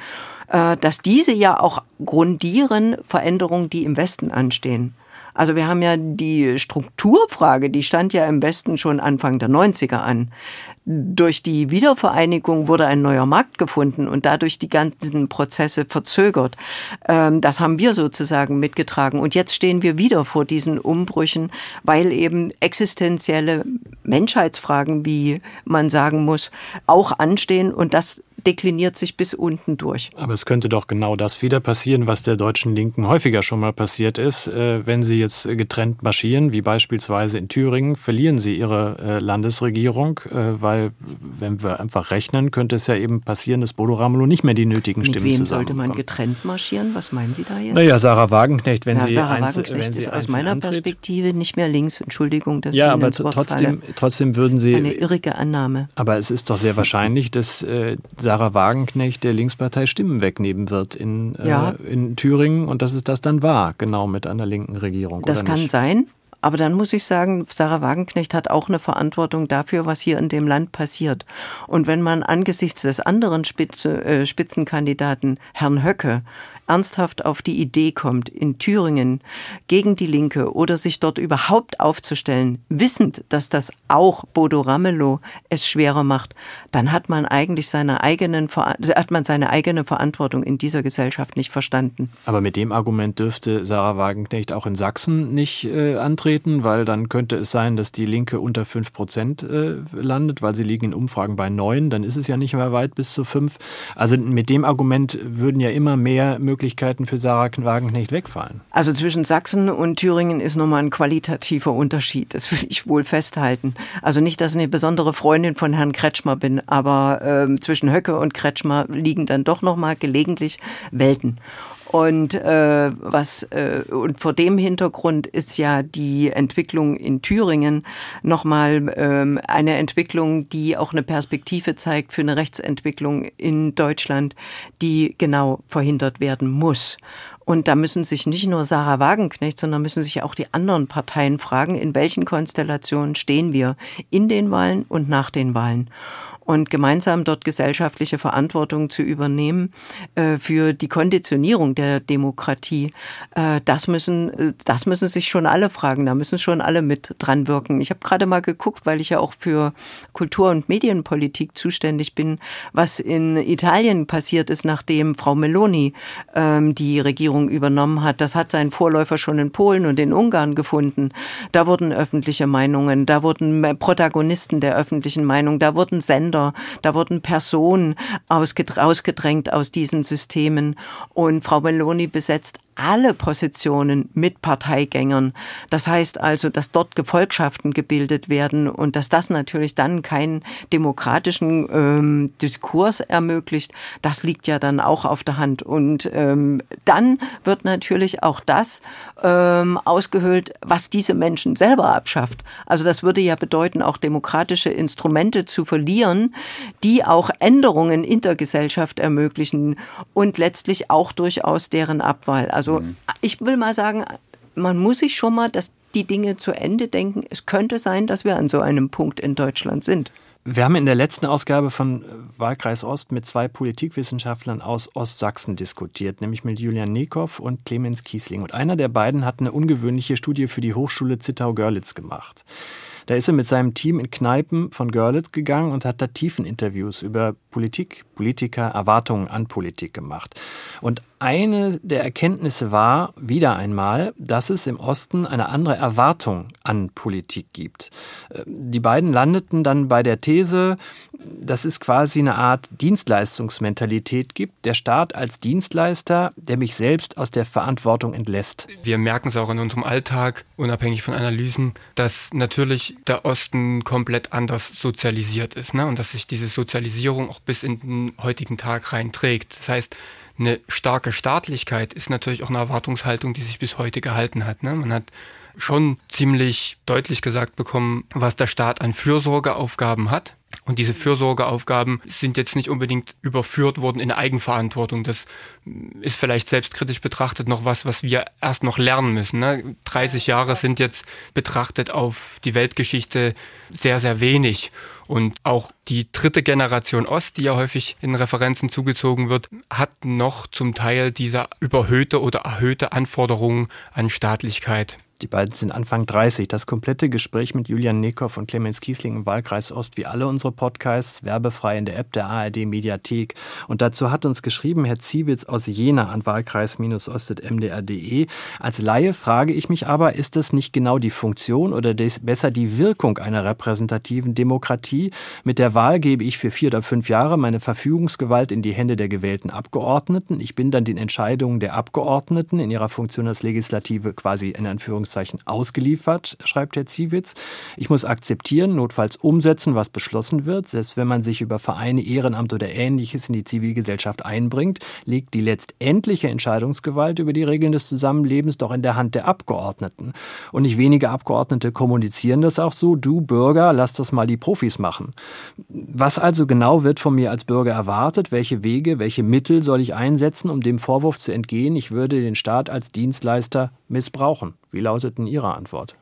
äh, dass diese ja auch grundieren Veränderungen, die im Westen anstehen. Also wir haben ja die Strukturfrage, die stand ja im Westen schon Anfang der 90er an. Durch die Wiedervereinigung wurde ein neuer Markt gefunden und dadurch die ganzen Prozesse verzögert. Ähm, das haben wir sozusagen mitgetragen. Und jetzt stehen wir wieder vor diesen Umbrüchen, weil eben existenzielle Menschheitsfragen, wie man sagen muss, auch anstehen. Und das dekliniert sich bis unten durch. Aber es könnte doch genau das wieder passieren, was der deutschen Linken häufiger schon mal passiert ist. Äh, wenn sie jetzt getrennt marschieren, wie beispielsweise in Thüringen, verlieren sie ihre äh, Landesregierung, äh, weil, wenn wir einfach rechnen, könnte es ja eben passieren, dass Bodo Ramelow nicht mehr die nötigen Mit Stimmen wem sollte man getrennt marschieren? Was meinen Sie da jetzt? Naja, Sarah Wagenknecht, wenn ja, sie Sarah eins, Wagenknecht wenn sie ist aus meiner antritt. Perspektive nicht mehr links. Entschuldigung, dass ja, ich aber trotzdem, trotzdem würden Sie eine irrige Annahme. Aber es ist doch sehr wahrscheinlich, dass äh, Sarah Wagenknecht der Linkspartei Stimmen wegnehmen wird in, äh, ja. äh, in Thüringen und dass es das dann war, genau mit einer linken Regierung. Das kann nicht? sein. Aber dann muss ich sagen, Sarah Wagenknecht hat auch eine Verantwortung dafür, was hier in dem Land passiert. Und wenn man angesichts des anderen Spitze, äh, Spitzenkandidaten, Herrn Höcke, ernsthaft auf die Idee kommt, in Thüringen gegen die Linke oder sich dort überhaupt aufzustellen, wissend, dass das auch Bodo Ramelow es schwerer macht, dann hat man eigentlich seine eigenen, hat man seine eigene Verantwortung in dieser Gesellschaft nicht verstanden. Aber mit dem Argument dürfte Sarah Wagenknecht auch in Sachsen nicht äh, antreten, weil dann könnte es sein, dass die Linke unter 5 Prozent äh, landet, weil sie liegen in Umfragen bei 9, dann ist es ja nicht mehr weit bis zu 5. Also mit dem Argument würden ja immer mehr Möglichkeiten Möglichkeiten für Sarah Wagenknecht wegfallen? Also zwischen Sachsen und Thüringen ist nochmal ein qualitativer Unterschied. Das will ich wohl festhalten. Also nicht, dass ich eine besondere Freundin von Herrn Kretschmer bin, aber äh, zwischen Höcke und Kretschmer liegen dann doch nochmal gelegentlich Welten. Und äh, was äh, und vor dem Hintergrund ist ja die Entwicklung in Thüringen nochmal ähm, eine Entwicklung, die auch eine Perspektive zeigt für eine Rechtsentwicklung in Deutschland, die genau verhindert werden muss. Und da müssen sich nicht nur Sarah Wagenknecht, sondern müssen sich auch die anderen Parteien fragen, in welchen Konstellationen stehen wir in den Wahlen und nach den Wahlen und gemeinsam dort gesellschaftliche Verantwortung zu übernehmen äh, für die Konditionierung der Demokratie. Äh, das müssen, äh, das müssen sich schon alle fragen. Da müssen schon alle mit dran wirken. Ich habe gerade mal geguckt, weil ich ja auch für Kultur- und Medienpolitik zuständig bin, was in Italien passiert ist, nachdem Frau Meloni ähm, die Regierung übernommen hat. Das hat seinen Vorläufer schon in Polen und in Ungarn gefunden. Da wurden öffentliche Meinungen, da wurden Protagonisten der öffentlichen Meinung, da wurden Sender Länder. Da wurden Personen ausgedrängt aus diesen Systemen. Und Frau Meloni besetzt alle Positionen mit Parteigängern. Das heißt also, dass dort Gefolgschaften gebildet werden und dass das natürlich dann keinen demokratischen ähm, Diskurs ermöglicht, das liegt ja dann auch auf der Hand. Und ähm, dann wird natürlich auch das ähm, ausgehöhlt, was diese Menschen selber abschafft. Also das würde ja bedeuten, auch demokratische Instrumente zu verlieren, die auch Änderungen in der Gesellschaft ermöglichen und letztlich auch durchaus deren Abwahl. Also also mhm. ich will mal sagen, man muss sich schon mal das, die Dinge zu Ende denken. Es könnte sein, dass wir an so einem Punkt in Deutschland sind. Wir haben in der letzten Ausgabe von Wahlkreis Ost mit zwei Politikwissenschaftlern aus Ostsachsen diskutiert, nämlich mit Julian Nekow und Clemens Kiesling. Und einer der beiden hat eine ungewöhnliche Studie für die Hochschule Zittau-Görlitz gemacht. Da ist er mit seinem Team in Kneipen von Görlitz gegangen und hat da Tiefeninterviews über Politik, Politiker, Erwartungen an Politik gemacht. Und eine der Erkenntnisse war wieder einmal, dass es im Osten eine andere Erwartung an Politik gibt. Die beiden landeten dann bei der These, dass es quasi eine Art Dienstleistungsmentalität gibt, der Staat als Dienstleister, der mich selbst aus der Verantwortung entlässt. Wir merken es auch in unserem Alltag, unabhängig von Analysen, dass natürlich der Osten komplett anders sozialisiert ist ne? und dass sich diese Sozialisierung auch bis in den heutigen Tag reinträgt. Das heißt, eine starke Staatlichkeit ist natürlich auch eine Erwartungshaltung, die sich bis heute gehalten hat. Ne? Man hat schon ziemlich deutlich gesagt bekommen, was der Staat an Fürsorgeaufgaben hat. Und diese Fürsorgeaufgaben sind jetzt nicht unbedingt überführt worden in Eigenverantwortung. Das ist vielleicht selbstkritisch betrachtet noch was, was wir erst noch lernen müssen. Ne? 30 Jahre sind jetzt betrachtet auf die Weltgeschichte sehr, sehr wenig. Und auch die dritte Generation Ost, die ja häufig in Referenzen zugezogen wird, hat noch zum Teil diese überhöhte oder erhöhte Anforderungen an Staatlichkeit. Die beiden sind Anfang 30. Das komplette Gespräch mit Julian Nekow und Clemens Kiesling im Wahlkreis Ost, wie alle unsere Podcasts, werbefrei in der App der ARD Mediathek. Und dazu hat uns geschrieben Herr Ziewitz aus Jena an wahlkreis-ostet.mdr.de. Als Laie frage ich mich aber, ist das nicht genau die Funktion oder besser die Wirkung einer repräsentativen Demokratie? Mit der Wahl gebe ich für vier oder fünf Jahre meine Verfügungsgewalt in die Hände der gewählten Abgeordneten. Ich bin dann den Entscheidungen der Abgeordneten in ihrer Funktion als Legislative quasi in Anführungszeichen Anführungszeichen ausgeliefert, schreibt Herr Ziewitz. Ich muss akzeptieren, notfalls umsetzen, was beschlossen wird. Selbst wenn man sich über Vereine, Ehrenamt oder ähnliches in die Zivilgesellschaft einbringt, liegt die letztendliche Entscheidungsgewalt über die Regeln des Zusammenlebens doch in der Hand der Abgeordneten. Und nicht wenige Abgeordnete kommunizieren das auch so. Du Bürger, lass das mal die Profis machen. Was also genau wird von mir als Bürger erwartet? Welche Wege, welche Mittel soll ich einsetzen, um dem Vorwurf zu entgehen, ich würde den Staat als Dienstleister missbrauchen? Wie lautet denn Ihre Antwort?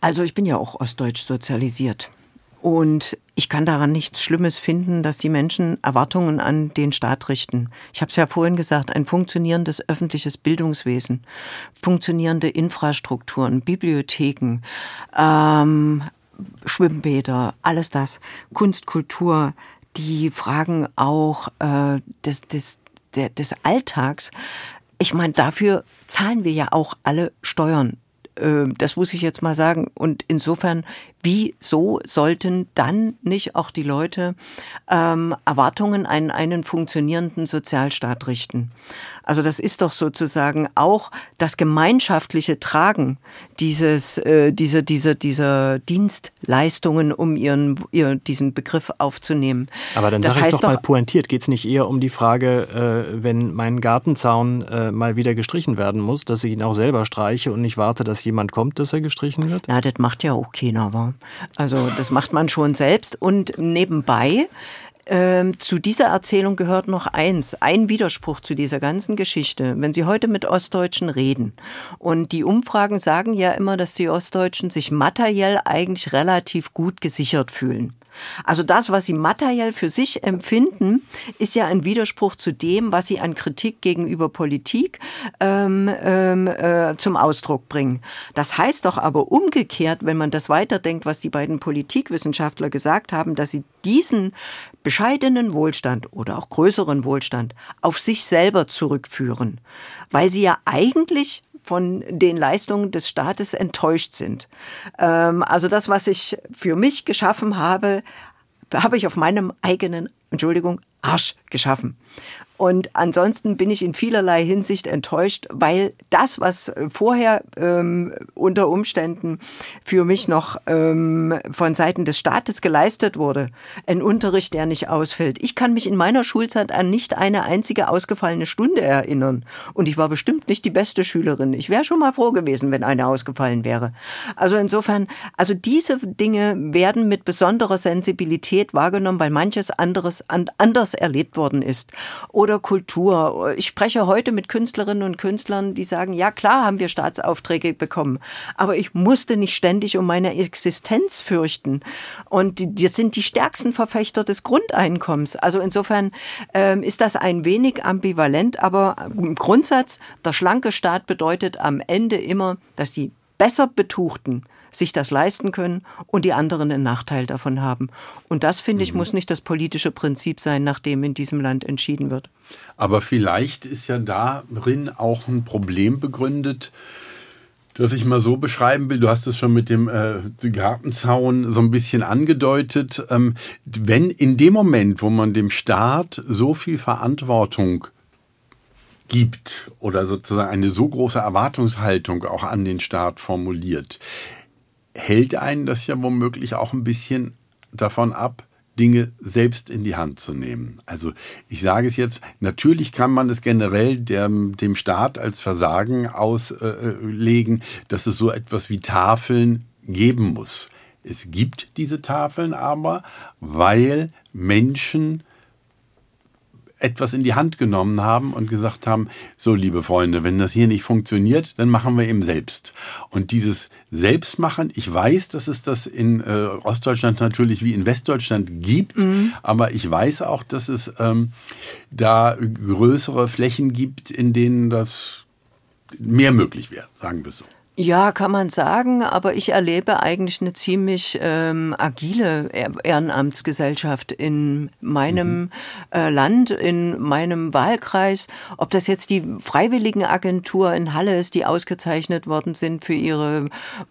Also ich bin ja auch ostdeutsch sozialisiert. Und ich kann daran nichts Schlimmes finden, dass die Menschen Erwartungen an den Staat richten. Ich habe es ja vorhin gesagt, ein funktionierendes öffentliches Bildungswesen, funktionierende Infrastrukturen, Bibliotheken, ähm, Schwimmbäder, alles das, Kunst, Kultur, die Fragen auch äh, des, des, des Alltags ich meine, dafür zahlen wir ja auch alle Steuern. Ähm, das muss ich jetzt mal sagen. Und insofern, wieso sollten dann nicht auch die Leute ähm, Erwartungen an einen funktionierenden Sozialstaat richten? Also das ist doch sozusagen auch das gemeinschaftliche Tragen dieses, äh, diese, diese, dieser Dienstleistungen, um ihren, ihren, diesen Begriff aufzunehmen. Aber dann sage ich doch mal pointiert, geht es nicht eher um die Frage, äh, wenn mein Gartenzaun äh, mal wieder gestrichen werden muss, dass ich ihn auch selber streiche und nicht warte, dass jemand kommt, dass er gestrichen wird? Na, das macht ja auch keiner, wa? Also das macht man schon selbst und nebenbei Ähm, zu dieser Erzählung gehört noch eins, ein Widerspruch zu dieser ganzen Geschichte. Wenn Sie heute mit Ostdeutschen reden und die Umfragen sagen ja immer, dass die Ostdeutschen sich materiell eigentlich relativ gut gesichert fühlen. Also das, was sie materiell für sich empfinden, ist ja ein Widerspruch zu dem, was sie an Kritik gegenüber Politik ähm, ähm, äh, zum Ausdruck bringen. Das heißt doch aber umgekehrt, wenn man das weiterdenkt, was die beiden Politikwissenschaftler gesagt haben, dass sie diesen bescheidenen Wohlstand oder auch größeren Wohlstand auf sich selber zurückführen, weil sie ja eigentlich von den Leistungen des Staates enttäuscht sind. Ähm, also das, was ich für mich geschaffen habe, habe ich auf meinem eigenen, Entschuldigung, Arsch geschaffen. Und ansonsten bin ich in vielerlei Hinsicht enttäuscht, weil das, was vorher ähm, unter Umständen für mich noch ähm, von Seiten des Staates geleistet wurde, ein Unterricht, der nicht ausfällt. Ich kann mich in meiner Schulzeit an nicht eine einzige ausgefallene Stunde erinnern. Und ich war bestimmt nicht die beste Schülerin. Ich wäre schon mal froh gewesen, wenn eine ausgefallen wäre. Also insofern, also diese Dinge werden mit besonderer Sensibilität wahrgenommen, weil manches anderes anders erlebt worden ist. Und oder Kultur. Ich spreche heute mit Künstlerinnen und Künstlern, die sagen, ja klar haben wir Staatsaufträge bekommen, aber ich musste nicht ständig um meine Existenz fürchten. Und die, sind die stärksten Verfechter des Grundeinkommens. Also insofern ähm, ist das ein wenig ambivalent, aber im Grundsatz, der schlanke Staat bedeutet am Ende immer, dass die besser betuchten sich das leisten können und die anderen einen Nachteil davon haben. Und das, finde ich, mhm. muss nicht das politische Prinzip sein, nach dem in diesem Land entschieden wird. Aber vielleicht ist ja darin auch ein Problem begründet, das ich mal so beschreiben will, du hast es schon mit dem äh, Gartenzaun so ein bisschen angedeutet, ähm, wenn in dem Moment, wo man dem Staat so viel Verantwortung gibt oder sozusagen eine so große Erwartungshaltung auch an den Staat formuliert, hält einen das ja womöglich auch ein bisschen davon ab, Dinge selbst in die Hand zu nehmen. Also ich sage es jetzt, natürlich kann man es generell dem, dem Staat als Versagen auslegen, dass es so etwas wie Tafeln geben muss. Es gibt diese Tafeln aber, weil Menschen etwas in die Hand genommen haben und gesagt haben, so liebe Freunde, wenn das hier nicht funktioniert, dann machen wir eben selbst. Und dieses Selbstmachen, ich weiß, dass es das in äh, Ostdeutschland natürlich wie in Westdeutschland gibt, mhm. aber ich weiß auch, dass es ähm, da größere Flächen gibt, in denen das mehr möglich wäre, sagen wir es so. Ja, kann man sagen, aber ich erlebe eigentlich eine ziemlich ähm, agile Ehrenamtsgesellschaft in meinem mhm. äh, Land, in meinem Wahlkreis. Ob das jetzt die Freiwilligenagentur in Halle ist, die ausgezeichnet worden sind für ihre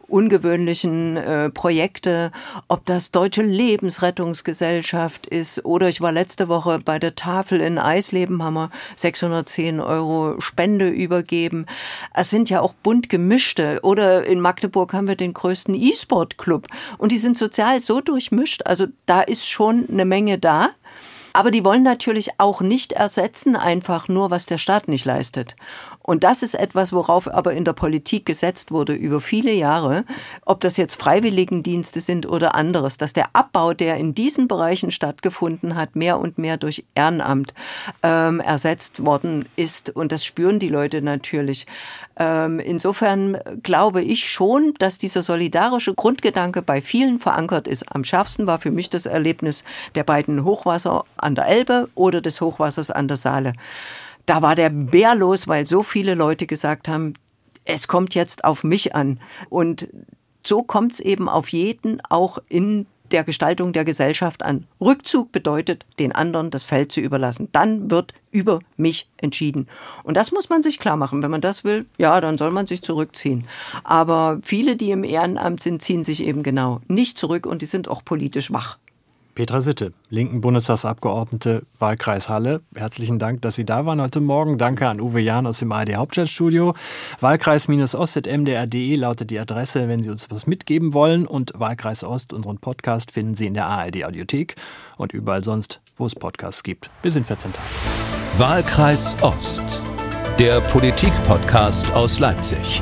ungewöhnlichen äh, Projekte, ob das Deutsche Lebensrettungsgesellschaft ist oder ich war letzte Woche bei der Tafel in Eisleben, haben wir 610 Euro Spende übergeben. Es sind ja auch bunt gemischte oder in Magdeburg haben wir den größten E-Sport-Club. Und die sind sozial so durchmischt. Also da ist schon eine Menge da. Aber die wollen natürlich auch nicht ersetzen einfach nur, was der Staat nicht leistet. Und das ist etwas, worauf aber in der Politik gesetzt wurde über viele Jahre, ob das jetzt Freiwilligendienste sind oder anderes, dass der Abbau, der in diesen Bereichen stattgefunden hat, mehr und mehr durch Ehrenamt ähm, ersetzt worden ist. Und das spüren die Leute natürlich. Ähm, insofern glaube ich schon, dass dieser solidarische Grundgedanke bei vielen verankert ist. Am schärfsten war für mich das Erlebnis der beiden Hochwasser an der Elbe oder des Hochwassers an der Saale da war der Bär los, weil so viele Leute gesagt haben, es kommt jetzt auf mich an. Und so kommt es eben auf jeden auch in der Gestaltung der Gesellschaft an. Rückzug bedeutet, den anderen das Feld zu überlassen. Dann wird über mich entschieden. Und das muss man sich klar machen. Wenn man das will, ja, dann soll man sich zurückziehen. Aber viele, die im Ehrenamt sind, ziehen sich eben genau nicht zurück und die sind auch politisch wach. Petra Sitte, linken Bundestagsabgeordnete, Wahlkreis Halle. Herzlichen Dank, dass Sie da waren heute Morgen. Danke an Uwe Jahn aus dem ARD Hauptstadtstudio. Wahlkreis-ost.mdr.de lautet die Adresse, wenn Sie uns was mitgeben wollen. Und Wahlkreis Ost, unseren Podcast, finden Sie in der ARD Audiothek und überall sonst, wo es Podcasts gibt. Bis in 14 Tagen. Wahlkreis Ost, der Politik-Podcast aus Leipzig.